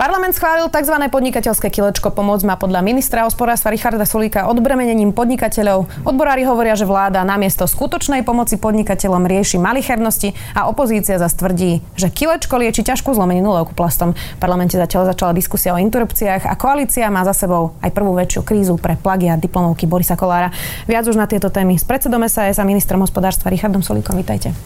Parlament schválil tzv. podnikateľské kilečko. Pomoc má podľa ministra hospodárstva Richarda Sulíka odbremenením podnikateľov. Odborári hovoria, že vláda namiesto skutočnej pomoci podnikateľom rieši malichernosti a opozícia zase tvrdí, že kilečko lieči ťažkú zlomeninu leukoplastom. V parlamente zatiaľ začala diskusia o interrupciách a koalícia má za sebou aj prvú väčšiu krízu pre plagia diplomovky Borisa Kolára. Viac už na tieto témy s predsedom SAS a ministrom hospodárstva Richardom Sulíkom. Vítajte.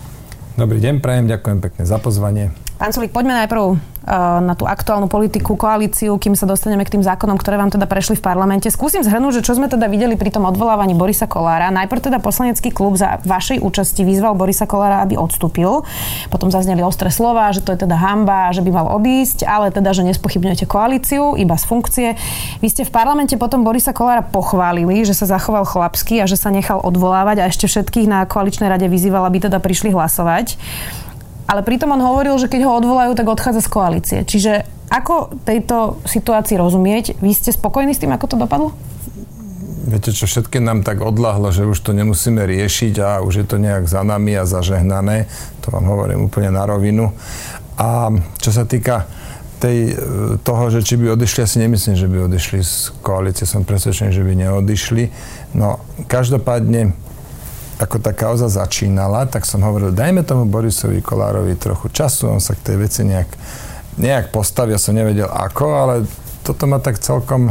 Dobrý deň, prajem, ďakujem pekne za pozvanie. Pán Sulík, poďme najprv na tú aktuálnu politiku, koalíciu, kým sa dostaneme k tým zákonom, ktoré vám teda prešli v parlamente. Skúsim zhrnúť, že čo sme teda videli pri tom odvolávaní Borisa Kolára. Najprv teda poslanecký klub za vašej účasti vyzval Borisa Kolára, aby odstúpil. Potom zazneli ostré slova, že to je teda hamba, že by mal odísť, ale teda, že nespochybňujete koalíciu, iba z funkcie. Vy ste v parlamente potom Borisa Kolára pochválili, že sa zachoval chlapsky a že sa nechal odvolávať a ešte všetkých na koaličnej rade vyzýval, aby teda prišli hlasovať ale pritom on hovoril, že keď ho odvolajú, tak odchádza z koalície. Čiže ako tejto situácii rozumieť? Vy ste spokojní s tým, ako to dopadlo? Viete čo, všetky nám tak odlahlo, že už to nemusíme riešiť a už je to nejak za nami a zažehnané. To vám hovorím úplne na rovinu. A čo sa týka tej, toho, že či by odišli, asi nemyslím, že by odišli z koalície. Som presvedčený, že by neodišli. No, každopádne ako tá kauza začínala, tak som hovoril, dajme tomu Borisovi Kolárovi trochu času, on sa k tej veci nejak, nejak postaví, ja som nevedel ako, ale toto ma tak celkom...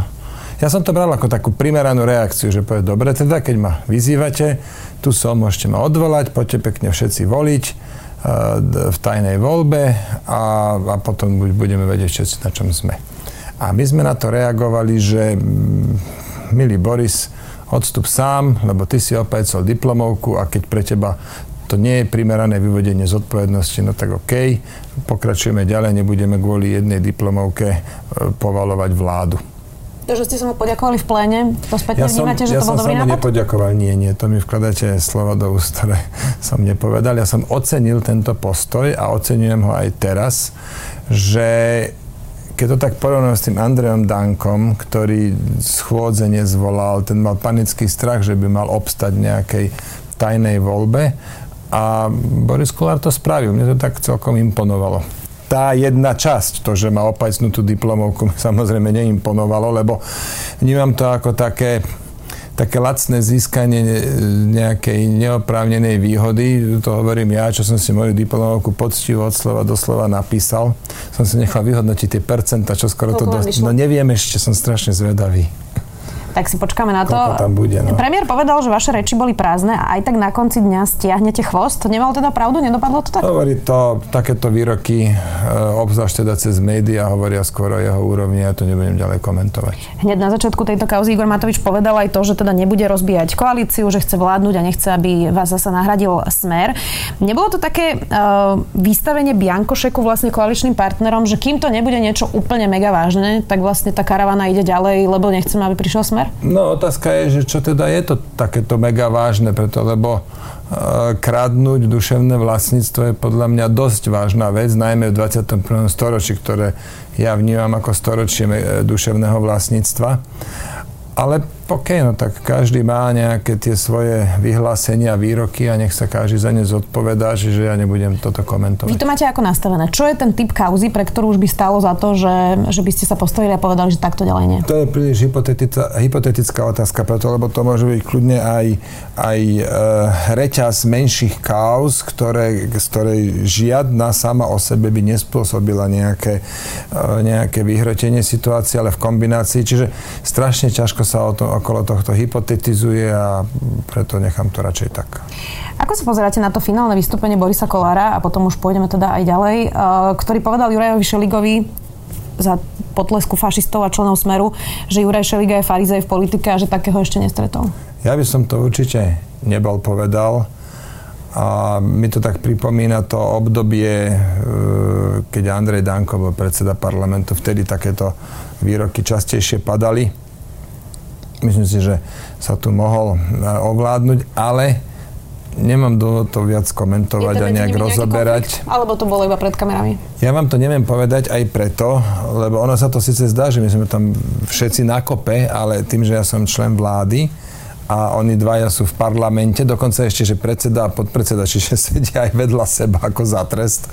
Ja som to bral ako takú primeranú reakciu, že povie, dobre, teda keď ma vyzývate, tu som, môžete ma odvolať, poďte pekne všetci voliť uh, v tajnej voľbe a, a potom budeme vedieť všetci, na čom sme. A my sme na to reagovali, že milý Boris, odstup sám, lebo ty si opajcol diplomovku a keď pre teba to nie je primerané vyvodenie zodpovednosti, no tak OK, pokračujeme ďalej, nebudeme kvôli jednej diplomovke e, povalovať vládu. To, že ste sa mu poďakovali v pléne, to spätne ja som, vnímate, že ja to bol dobrý nápad? Ja som sa nepoďakoval, nie, nie, to mi vkladáte slova do úst, ktoré som nepovedal. Ja som ocenil tento postoj a ocenujem ho aj teraz, že keď to tak porovnám s tým Andrejom Dankom, ktorý schôdze nezvolal, ten mal panický strach, že by mal obstať nejakej tajnej voľbe a Boris Kolár to spravil. Mne to tak celkom imponovalo. Tá jedna časť, to, že má opajcnutú diplomovku, samozrejme neimponovalo, lebo vnímam to ako také také lacné získanie nejakej neoprávnenej výhody. To hovorím ja, čo som si moju diplomovku poctivo od slova do slova napísal. Som si nechal vyhodnotiť tie percenta, čo skoro to dosť... No neviem ešte, som strašne zvedavý tak si počkáme na to. tam bude, no. Premiér povedal, že vaše reči boli prázdne a aj tak na konci dňa stiahnete chvost. Nemal teda pravdu? Nedopadlo to tak? Hovorí to, takéto výroky, e, obzvlášť teda cez médiá, hovoria skôr o jeho úrovni ja to nebudem ďalej komentovať. Hneď na začiatku tejto kauzy Igor Matovič povedal aj to, že teda nebude rozbíjať koalíciu, že chce vládnuť a nechce, aby vás zase nahradil smer. Nebolo to také uh, vystavenie Biankošeku vlastne koaličným partnerom, že kým to nebude niečo úplne mega vážne, tak vlastne tá karavana ide ďalej, lebo nechcem, aby prišiel smer? Smer? No otázka je, že čo teda je to takéto mega vážne, preto lebo uh, kradnúť duševné vlastníctvo je podľa mňa dosť vážna vec, najmä v 21. storočí, ktoré ja vnímam ako storočie duševného vlastníctva. Ale OK, no tak každý má nejaké tie svoje vyhlásenia, výroky a nech sa každý za ne zodpovedá, že ja nebudem toto komentovať. Vy to máte ako nastavené? Čo je ten typ kauzy, pre ktorú už by stálo za to, že, že by ste sa postavili a povedali, že takto ďalej nie? To je príliš hypotetická, hypotetická otázka, preto, lebo to môže byť kľudne aj, aj e, reťaz menších kauz, ktoré, z ktorej žiadna sama o sebe by nespôsobila nejaké, e, nejaké vyhrotenie situácie, ale v kombinácii. Čiže strašne ťažko sa o to, okolo tohto hypotetizuje a preto nechám to radšej tak. Ako sa pozeráte na to finálne vystúpenie Borisa Kolára a potom už pôjdeme teda aj ďalej, eh, ktorý povedal Jurajovi Šeligovi za potlesku fašistov a členov Smeru, že Juraj Šeliga je farizej v politike a že takého ešte nestretol? Ja by som to určite nebol povedal. A mi to tak pripomína to obdobie, eh, keď Andrej Danko bol predseda parlamentu. Vtedy takéto výroky častejšie padali myslím si, že sa tu mohol e, ovládnuť, ale nemám do to viac komentovať a nejak rozoberať. Konflikt? Alebo to bolo iba pred kamerami? Ja vám to neviem povedať aj preto, lebo ono sa to síce zdá, že my sme tam všetci na kope, ale tým, že ja som člen vlády, a oni dvaja sú v parlamente, dokonca ešte, že predseda a podpredseda, čiže sedia aj vedľa seba ako za trest,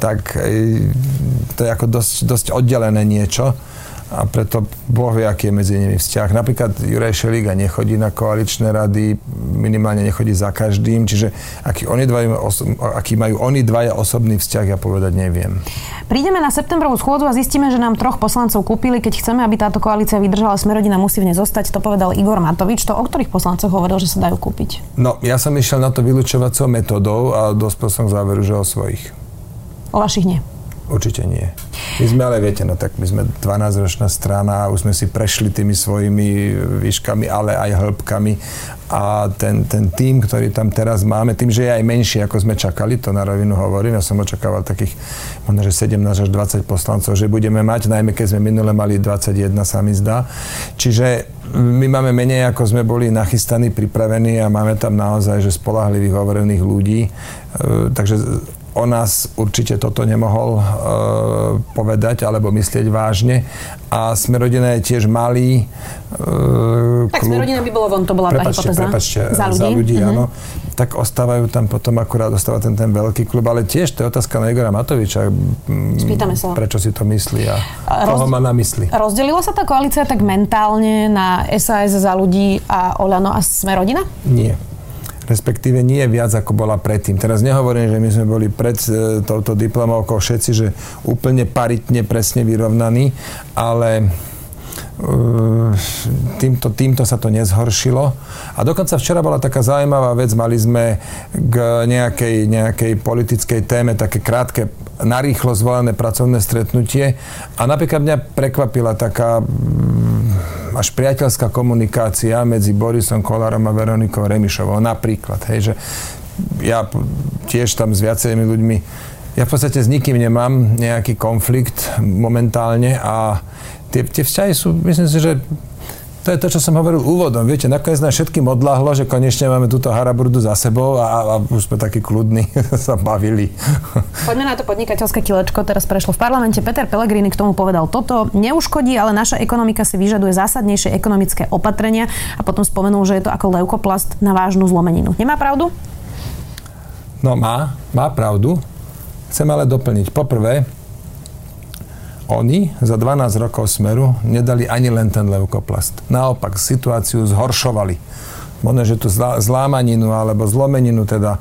tak e, to je ako dosť, dosť oddelené niečo a preto Boh vie, aký je medzi nimi vzťah. Napríklad Juraj Šeliga nechodí na koaličné rady, minimálne nechodí za každým, čiže aký, oni dvaja, aký majú oni dvaja osobný vzťah, ja povedať neviem. Prídeme na septembrovú schôdzu a zistíme, že nám troch poslancov kúpili. Keď chceme, aby táto koalícia vydržala, Smerodina musí v nej zostať. To povedal Igor Matovič. To o ktorých poslancoch hovoril, že sa dajú kúpiť? No, ja som išiel na to vylúčovacou metodou a dospel som k záveru, že o svojich. O vašich nie? Určite nie. My sme ale, viete, no tak my sme 12-ročná strana, už sme si prešli tými svojimi výškami, ale aj hĺbkami a ten, ten tým, ktorý tam teraz máme, tým, že je aj menší, ako sme čakali, to na rovinu hovorím, ja som očakával takých možno, že 17 až 20 poslancov, že budeme mať, najmä keď sme minule mali 21, sa mi zdá. Čiže my máme menej, ako sme boli nachystaní, pripravení a máme tam naozaj, že spolahlivých, overených ľudí. E, takže o nás určite toto nemohol uh, povedať alebo myslieť vážne. A sme rodina je tiež malý uh, Tak sme rodina by bolo von, to bola prepačte, tá hypotéza. Prepačte, za ľudí, za ľudí mm-hmm. áno. Tak ostávajú tam potom akurát ostáva ten, ten veľký klub, ale tiež to je otázka na Igora Matoviča. Mm, Spýtame sa. Prečo si to myslí a koho Roz... má na mysli. Rozdelila sa tá koalícia tak mentálne na SAS za ľudí a Oľano a sme rodina? Nie respektíve nie viac, ako bola predtým. Teraz nehovorím, že my sme boli pred e, touto diplomovkou všetci, že úplne paritne presne vyrovnaní, ale e, týmto, týmto sa to nezhoršilo. A dokonca včera bola taká zaujímavá vec, mali sme k nejakej, nejakej politickej téme také krátke, narýchlo zvolené pracovné stretnutie a napríklad mňa prekvapila taká až priateľská komunikácia medzi Borisom Kolárom a Veronikou Remišovou. Napríklad, hej, že ja tiež tam s viacerými ľuďmi ja v podstate s nikým nemám nejaký konflikt momentálne a tie, tie vzťahy sú, myslím si, že to je to, čo som hovoril úvodom. Viete, nakoniec nám všetkým odlahlo, že konečne máme túto haraburdu za sebou a, a už sme takí kľudní sa bavili. Poďme na to podnikateľské kilečko. Teraz prešlo v parlamente. Peter Pellegrini k tomu povedal toto. Neuškodí, ale naša ekonomika si vyžaduje zásadnejšie ekonomické opatrenia a potom spomenul, že je to ako leukoplast na vážnu zlomeninu. Nemá pravdu? No má, má pravdu. Chcem ale doplniť. Poprvé, oni za 12 rokov Smeru nedali ani len ten leukoplast. Naopak, situáciu zhoršovali. Možno, že tú zlámaninu alebo zlomeninu teda e,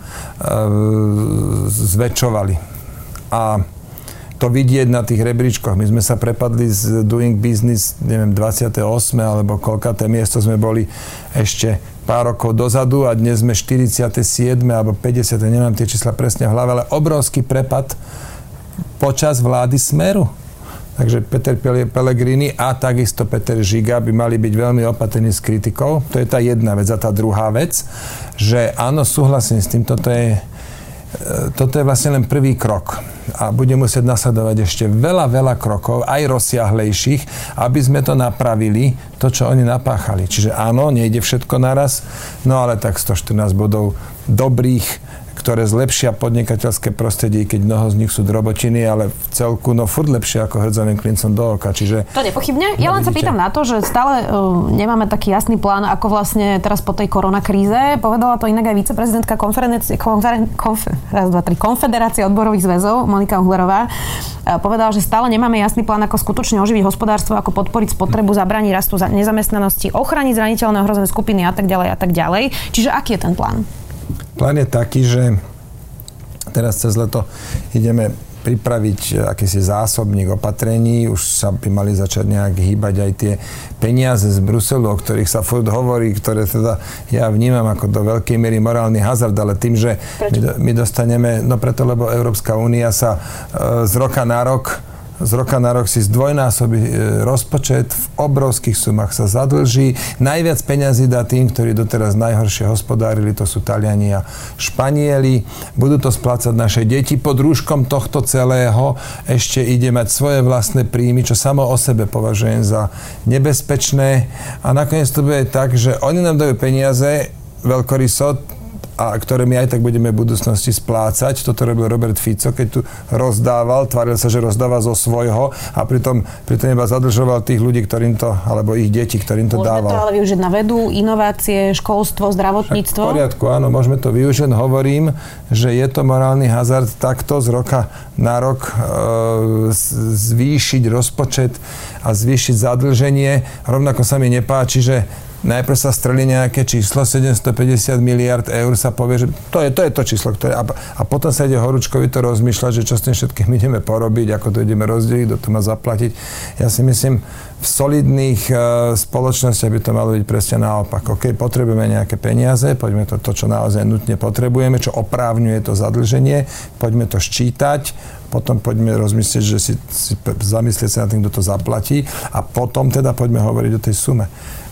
zväčšovali. A to vidieť na tých rebríčkoch. My sme sa prepadli z Doing Business, neviem, 28. alebo koľkaté miesto sme boli ešte pár rokov dozadu a dnes sme 47. alebo 50. nemám tie čísla presne v hlave, ale obrovský prepad počas vlády Smeru. Takže Peter Pellegrini a takisto Peter Žiga by mali byť veľmi opatrní s kritikou. To je tá jedna vec. A tá druhá vec, že áno, súhlasím s tým, toto je, e, toto je vlastne len prvý krok. A bude musieť nasledovať ešte veľa, veľa krokov, aj rozsiahlejších, aby sme to napravili, to, čo oni napáchali. Čiže áno, nejde všetko naraz, no ale tak 114 bodov dobrých, ktoré zlepšia podnikateľské prostredie, keď mnoho z nich sú drobotiny, ale v celku no furt lepšie ako hrdzaným klincom do oka. Čiže, to nepochybne. Ja len sa pýtam na to, že stále uh, nemáme taký jasný plán, ako vlastne teraz po tej koronakríze. Povedala to inak aj viceprezidentka konferencie, konferen, konf, raz, dva, tri, Konfederácie odborových zväzov Monika Uhlerová. Uh, povedala, že stále nemáme jasný plán, ako skutočne oživiť hospodárstvo, ako podporiť spotrebu, zabrániť rastu nezamestnanosti, ochraniť zraniteľné ohrozené skupiny a tak ďalej a tak ďalej. Čiže aký je ten plán? Plán je taký, že teraz cez leto ideme pripraviť akýsi zásobník opatrení, už sa by mali začať nejak hýbať aj tie peniaze z Bruselu, o ktorých sa furt hovorí, ktoré teda ja vnímam ako do veľkej miery morálny hazard, ale tým, že my, my dostaneme, no preto, lebo Európska únia sa e, z roka na rok z roka na rok si zdvojnásobí e, rozpočet, v obrovských sumách sa zadlží. Najviac peňazí dá tým, ktorí doteraz najhoršie hospodárili, to sú Taliani a Španieli. Budú to splácať naše deti. Pod rúškom tohto celého ešte ide mať svoje vlastné príjmy, čo samo o sebe považujem za nebezpečné. A nakoniec to bude tak, že oni nám dajú peniaze, veľkorysot, a ktoré my aj tak budeme v budúcnosti splácať. Toto robil Robert Fico, keď tu rozdával, tváril sa, že rozdáva zo svojho a pritom, pritom iba zadržoval tých ľudí, ktorým to, alebo ich deti, ktorým to môžeme dával. Môžeme to ale využiť na vedu, inovácie, školstvo, zdravotníctvo? Však v poriadku, áno, môžeme to využiť. Hovorím, že je to morálny hazard takto z roka na rok e, zvýšiť rozpočet a zvýšiť zadlženie. Rovnako sa mi nepáči, že najprv sa strelí nejaké číslo, 750 miliard eur sa povie, že to je to, je to číslo, ktoré, a, a potom sa ide horúčkovi to rozmýšľať, že čo s tým všetkým ideme porobiť, ako to ideme rozdeliť, kto to má zaplatiť. Ja si myslím, v solidných uh, spoločnostiach by to malo byť presne naopak. OK, potrebujeme nejaké peniaze, poďme to, to, čo naozaj nutne potrebujeme, čo oprávňuje to zadlženie, poďme to ščítať, potom poďme rozmyslieť, že si, si zamyslieť sa nad tým, kto to zaplatí a potom teda poďme hovoriť o tej sume.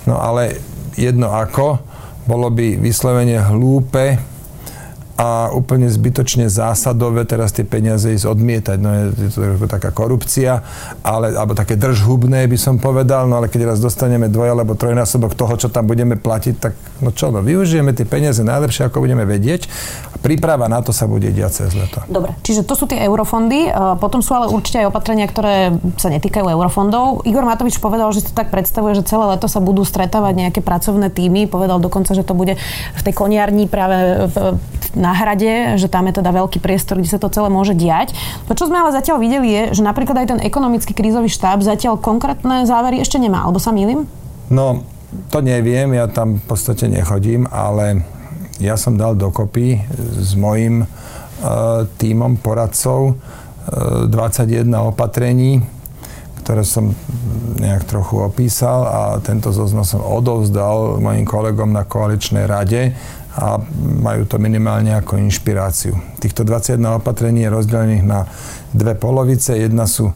No ale jedno ako, bolo by vyslovene hlúpe a úplne zbytočne zásadové teraz tie peniaze ísť odmietať. No je, to taká korupcia, ale, alebo také držhubné by som povedal, no ale keď raz dostaneme dvoj alebo trojnásobok toho, čo tam budeme platiť, tak no čo, no využijeme tie peniaze najlepšie, ako budeme vedieť a príprava na to sa bude diať cez leto. Dobre, čiže to sú tie eurofondy, potom sú ale určite aj opatrenia, ktoré sa netýkajú eurofondov. Igor Matovič povedal, že si to tak predstavuje, že celé leto sa budú stretávať nejaké pracovné týmy, povedal dokonca, že to bude v tej koniarni práve v, na hrade, že tam je teda veľký priestor, kde sa to celé môže diať. To, čo sme ale zatiaľ videli, je, že napríklad aj ten ekonomický krízový štáb zatiaľ konkrétne závery ešte nemá, alebo sa mýlim? No, to neviem, ja tam v podstate nechodím, ale ja som dal dokopy s mojim uh, tímom poradcov e, 21 opatrení, ktoré som nejak trochu opísal a tento zoznam som odovzdal mojim kolegom na koaličnej rade a majú to minimálne ako inšpiráciu. Týchto 21 opatrení je rozdelených na dve polovice. Jedna sú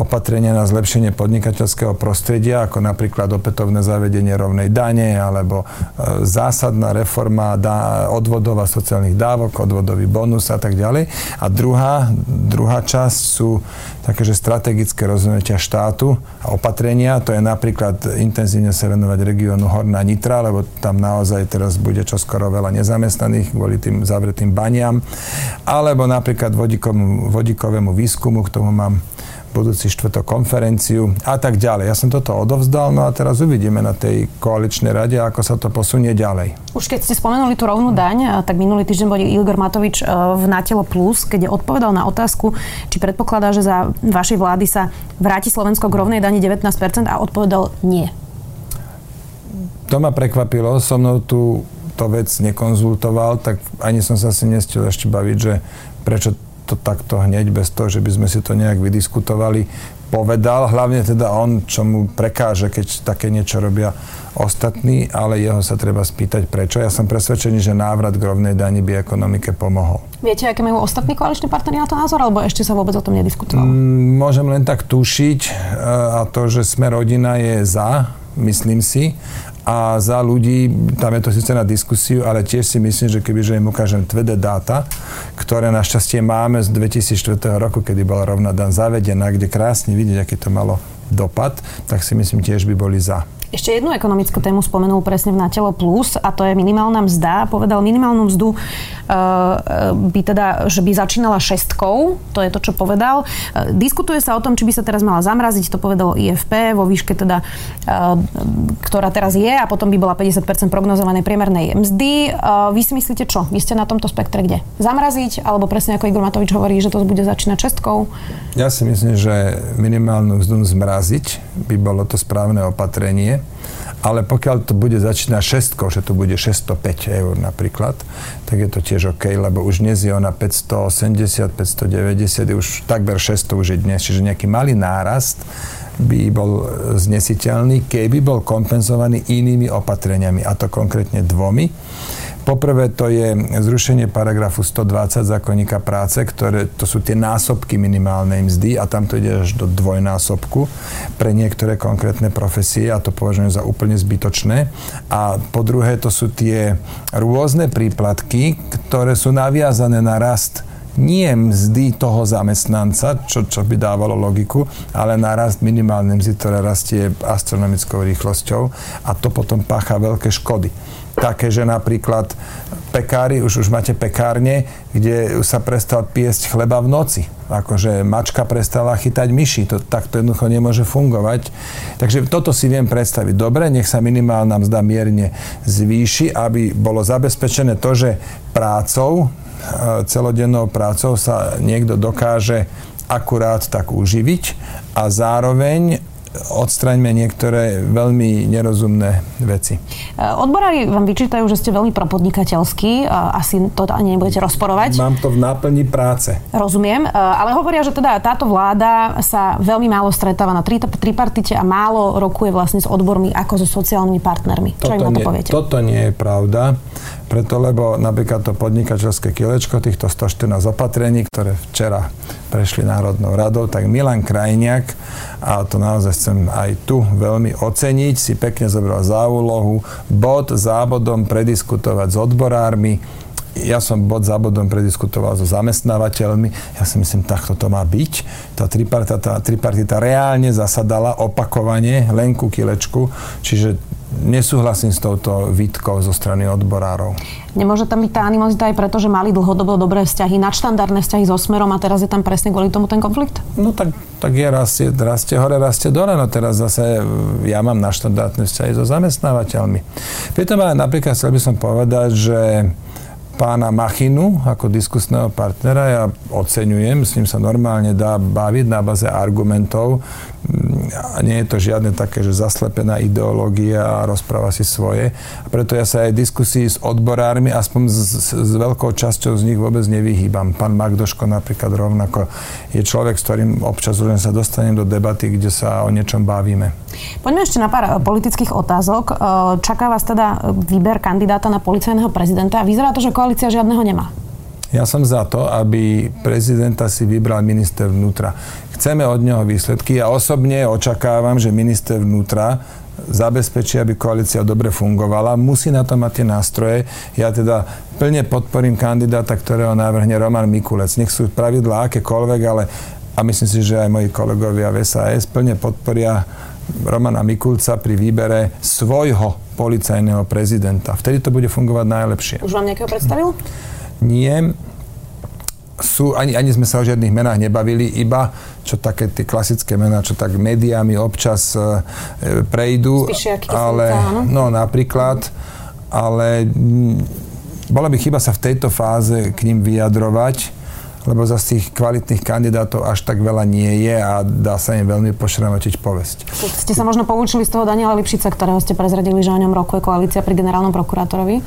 opatrenia na zlepšenie podnikateľského prostredia, ako napríklad opätovné zavedenie rovnej dane alebo e, zásadná reforma odvodov a sociálnych dávok, odvodový bonus a tak ďalej. A druhá, druhá časť sú také, že strategické rozvinutia štátu a opatrenia, to je napríklad intenzívne sa venovať regiónu Horná Nitra, lebo tam naozaj teraz bude čoskoro veľa nezamestnaných kvôli tým zavretým baniam, alebo napríklad vodíkovému, vodíkovému výskumu, k tomu mám budúci štvrtok konferenciu a tak ďalej. Ja som toto odovzdal, no a teraz uvidíme na tej koaličnej rade, ako sa to posunie ďalej. Už keď ste spomenuli tú rovnú daň, tak minulý týždeň bol Igor Matovič e, v Natelo Plus, keď odpovedal na otázku, či predpokladá, že za vašej vlády sa vráti Slovensko k rovnej dani 19% a odpovedal nie. To ma prekvapilo, so mnou tu to vec nekonzultoval, tak ani som sa si nestil ešte baviť, že prečo to takto hneď, bez toho, že by sme si to nejak vydiskutovali, povedal. Hlavne teda on, čo mu prekáže, keď také niečo robia ostatní, ale jeho sa treba spýtať prečo. Ja som presvedčený, že návrat k rovnej dani by ekonomike pomohol. Viete, aké majú ostatní koaliční partnery na to názor, alebo ešte sa vôbec o tom nediskutovalo? Mm, môžem len tak tušiť e, a to, že sme rodina je za, myslím si, a za ľudí, tam je to síce na diskusiu, ale tiež si myslím, že kebyže im ukážem tvrdé dáta, ktoré našťastie máme z 2004 roku, kedy bola rovná dan zavedená, kde krásne vidieť, aký to malo dopad, tak si myslím tiež by boli za. Ešte jednu ekonomickú tému spomenul presne v Natelo Plus a to je minimálna mzda. Povedal, minimálnu mzdu by teda, že by začínala šestkou, to je to, čo povedal. Uh, diskutuje sa o tom, či by sa teraz mala zamraziť, to povedalo IFP vo výške teda, uh, ktorá teraz je a potom by bola 50% prognozovanej priemernej mzdy. Uh, vy si myslíte čo? Vy ste na tomto spektre kde? Zamraziť alebo presne ako Igor Matovič hovorí, že to bude začínať šestkou? Ja si myslím, že minimálnu mzdu zmraziť by bolo to správne opatrenie ale pokiaľ to bude začínať šestkou, že to bude 605 eur napríklad, tak je to tiež OK, lebo už dnes je ona 580, 590, je už takmer 600 už je dnes, čiže nejaký malý nárast by bol znesiteľný, keby bol kompenzovaný inými opatreniami, a to konkrétne dvomi. Poprvé to je zrušenie paragrafu 120 zákonníka práce, ktoré to sú tie násobky minimálnej mzdy a tam to ide až do dvojnásobku pre niektoré konkrétne profesie a to považujem za úplne zbytočné. A po druhé to sú tie rôzne príplatky, ktoré sú naviazané na rast nie mzdy toho zamestnanca, čo, čo by dávalo logiku, ale narast minimálnej mzdy, ktorá rastie astronomickou rýchlosťou a to potom pácha veľké škody. Také, že napríklad pekári, už, už máte pekárne, kde sa prestal piesť chleba v noci. Akože mačka prestala chytať myši. To takto jednoducho nemôže fungovať. Takže toto si viem predstaviť. Dobre, nech sa minimálna mzda mierne zvýši, aby bolo zabezpečené to, že prácou celodennou prácou sa niekto dokáže akurát tak uživiť a zároveň odstraňme niektoré veľmi nerozumné veci. E, odborári vám vyčítajú, že ste veľmi propodnikateľskí. Asi to ani nebudete rozporovať. Mám to v náplni práce. Rozumiem, e, ale hovoria, že teda táto vláda sa veľmi málo stretáva na tripartite a málo rokuje vlastne s odbormi ako so sociálnymi partnermi. Čo toto im na to nie, poviete? Toto nie je pravda. Preto, lebo napríklad to podnikateľské kilečko, týchto 114 opatrení, ktoré včera prešli Národnou radou, tak Milan Krajniak, a to naozaj chcem aj tu veľmi oceniť, si pekne zobral za úlohu bod za bodom prediskutovať s odborármi, ja som bod za bodom prediskutoval so zamestnávateľmi. Ja si myslím, takto to má byť. Tá tripartita, tripartita reálne zasadala opakovane len ku kilečku, čiže nesúhlasím s touto výtkou zo strany odborárov. Nemôže tam byť tá animozita aj preto, že mali dlhodobo dobré vzťahy, nadštandardné vzťahy so Smerom a teraz je tam presne kvôli tomu ten konflikt? No tak, tak je rastie, rastie hore, rastie dole. No teraz zase ja mám nadštandardné vzťahy so zamestnávateľmi. Preto ma napríklad chcel by som povedať, že pána Machinu ako diskusného partnera ja oceňujem, s ním sa normálne dá baviť na baze argumentov. A nie je to žiadne také, že zaslepená ideológia a rozpráva si svoje. A preto ja sa aj diskusii s odborármi, aspoň s, s veľkou časťou z nich vôbec nevyhýbam. Pán Magdoško napríklad rovnako je človek, s ktorým občas len sa dostanem do debaty, kde sa o niečom bavíme. Poďme ešte na pár eh, politických otázok. Eh, čaká vás teda výber kandidáta na policajného prezidenta. Vyzerá to, že koalícia žiadneho nemá. Ja som za to, aby prezidenta si vybral minister vnútra. Chceme od neho výsledky. Ja osobne očakávam, že minister vnútra zabezpečí, aby koalícia dobre fungovala. Musí na to mať tie nástroje. Ja teda plne podporím kandidáta, ktorého navrhne Roman Mikulec. Nech sú pravidlá akékoľvek, ale a myslím si, že aj moji kolegovia v SAS plne podporia Romana Mikulca pri výbere svojho policajného prezidenta. Vtedy to bude fungovať najlepšie. Už vám nejakého predstavil? Nie. Sú, ani, ani sme sa o žiadnych menách nebavili, iba čo také tie klasické mená, čo tak médiami občas e, prejdú. ale, no napríklad, ale m, bola by chyba sa v tejto fáze k ním vyjadrovať lebo za tých kvalitných kandidátov až tak veľa nie je a dá sa im veľmi pošramotiť povesť. Ste sa možno poučili z toho Daniela Lipšica, ktorého ste prezradili, že o ňom rokuje koalícia pri generálnom prokurátorovi?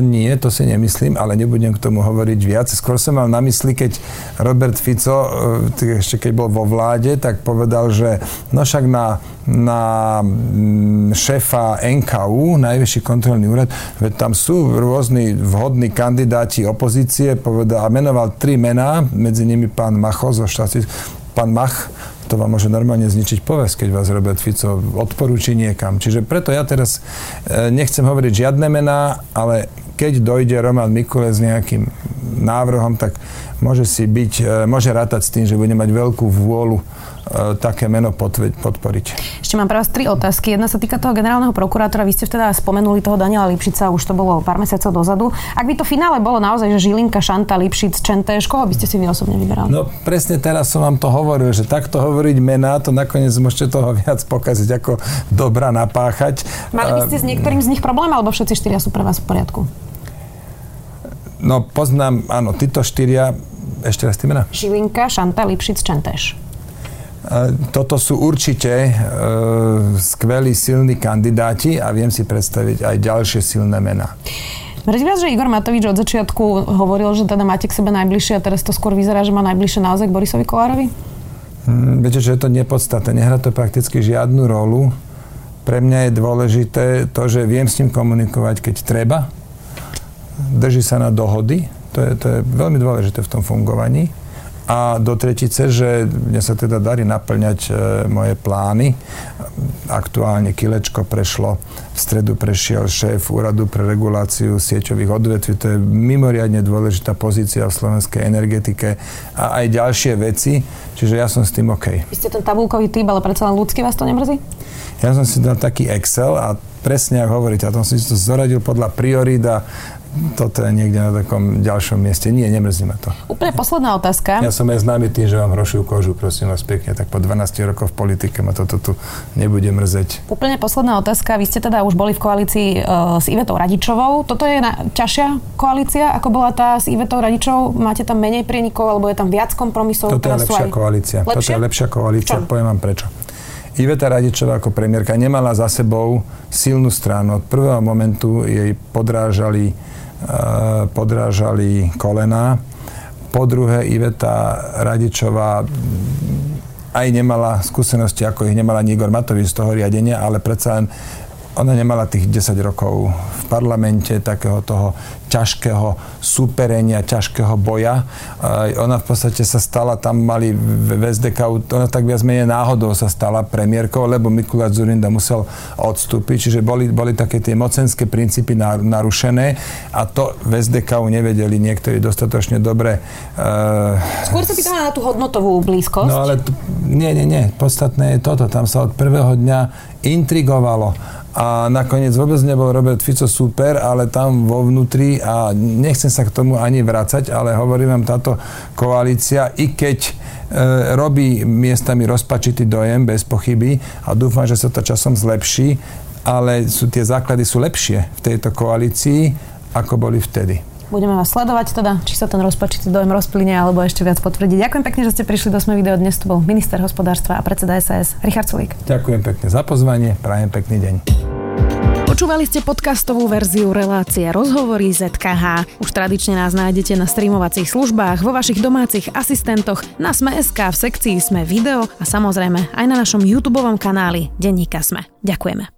Nie, to si nemyslím, ale nebudem k tomu hovoriť viac. Skôr som mal na mysli, keď Robert Fico, e, ešte keď bol vo vláde, tak povedal, že no však na, na mm, šéfa NKU, Najvyšší kontrolný úrad, veď tam sú rôzni vhodní kandidáti opozície, povedal, a menoval tri mená, medzi nimi pán Macho zo štáty, pán Mach, to vám môže normálne zničiť povesť, keď vás Robert Fico odporúči niekam. Čiže preto ja teraz e, nechcem hovoriť žiadne mená, ale keď dojde Roman Mikule s nejakým návrhom, tak môže si byť, e, môže rátať s tým, že bude mať veľkú vôľu E, také meno podporiť. Ešte mám pre vás tri otázky. Jedna sa týka toho generálneho prokurátora. Vy ste teda spomenuli toho Daniela Lipšica, už to bolo pár mesiacov dozadu. Ak by to finále bolo naozaj, že Žilinka, Šanta, Lipšic, Čentéš, koho by ste si vy osobne vyberali? No presne teraz som vám to hovoril, že takto hovoriť mená, to nakoniec môžete toho viac pokaziť, ako dobra napáchať. Mali by ste s niektorým z nich problém, alebo všetci štyria sú pre vás v poriadku? No poznám, áno, títo štyria, ešte raz tie mená? Žilinka, Šanta, Lipšic, Čentéš. Toto sú určite e, skvelí, silní kandidáti a viem si predstaviť aj ďalšie silné mená. Mrzí vás, že Igor Matovič od začiatku hovoril, že teda máte k sebe najbližšie a teraz to skôr vyzerá, že má najbližšie naozaj k Borisovi Kolárovi? Hmm, viete, že je to nepodstatné. Nehrá to prakticky žiadnu rolu. Pre mňa je dôležité to, že viem s ním komunikovať, keď treba. Drží sa na dohody. To je, to je veľmi dôležité v tom fungovaní a do tretice, že mne sa teda darí naplňať e, moje plány. aktuálne Kilečko prešlo, v stredu prešiel šéf úradu pre reguláciu sieťových odvetví, to je mimoriadne dôležitá pozícia v slovenskej energetike a aj ďalšie veci, čiže ja som s tým OK. Vy ste ten tabulkový typ, ale predsa len ľudský vás to nemrzí? Ja som si dal taký Excel a presne ako hovoríte, a tom som si to zoradil podľa priorít a toto je niekde na takom ďalšom mieste. Nie, nemrzí ma to. Úplne posledná otázka. Ja som aj známy tým, že mám hrošiu kožu, prosím vás pekne, tak po 12 rokoch v politike ma toto tu nebude mrzeť. Úplne posledná otázka. Vy ste teda už boli v koalícii uh, s Ivetou Radičovou. Toto je na, ťažšia koalícia, ako bola tá s Ivetou Radičovou? Máte tam menej prienikov, alebo je tam viac kompromisov? Toto je lepšia aj... koalícia. Lepšia? Toto je lepšia koalícia. Poviem vám prečo. Iveta Radičová ako premiérka nemala za sebou silnú stranu. Od prvého momentu jej podrážali podrážali kolena. Po druhé, Iveta Radičová aj nemala skúsenosti, ako ich nemala Igor Matovič z toho riadenia, ale predsa len ona nemala tých 10 rokov v parlamente takého toho ťažkého súperenia, ťažkého boja. Ona v podstate sa stala, tam mali v SDK, ona tak viac menej náhodou sa stala premiérkou, lebo Mikuláš Zurinda musel odstúpiť, čiže boli, boli také tie mocenské princípy narušené a to v SDK nevedeli niektorí dostatočne dobre. Uh, Skôr sa pýtam na tú hodnotovú blízkosť. No ale t- nie, nie, nie. Podstatné je toto. Tam sa od prvého dňa intrigovalo a nakoniec vôbec nebol Robert Fico super, ale tam vo vnútri a nechcem sa k tomu ani vrácať, ale hovorím vám, táto koalícia, i keď e, robí miestami rozpačitý dojem, bez pochyby a dúfam, že sa to časom zlepší, ale sú, tie základy sú lepšie v tejto koalícii, ako boli vtedy. Budeme vás sledovať teda, či sa ten rozpačitý dojem rozplynie alebo ešte viac potvrdí. Ďakujem pekne, že ste prišli do Sme video. Dnes tu bol minister hospodárstva a predseda SAS Richard Sulík. Ďakujem pekne za pozvanie, prajem pekný deň. Počúvali ste podcastovú verziu relácie Rozhovory ZKH. Už tradične nás nájdete na streamovacích službách, vo vašich domácich asistentoch, na Sme.sk, v sekcii Sme video a samozrejme aj na našom YouTube kanáli Denníka Sme. Ďakujeme.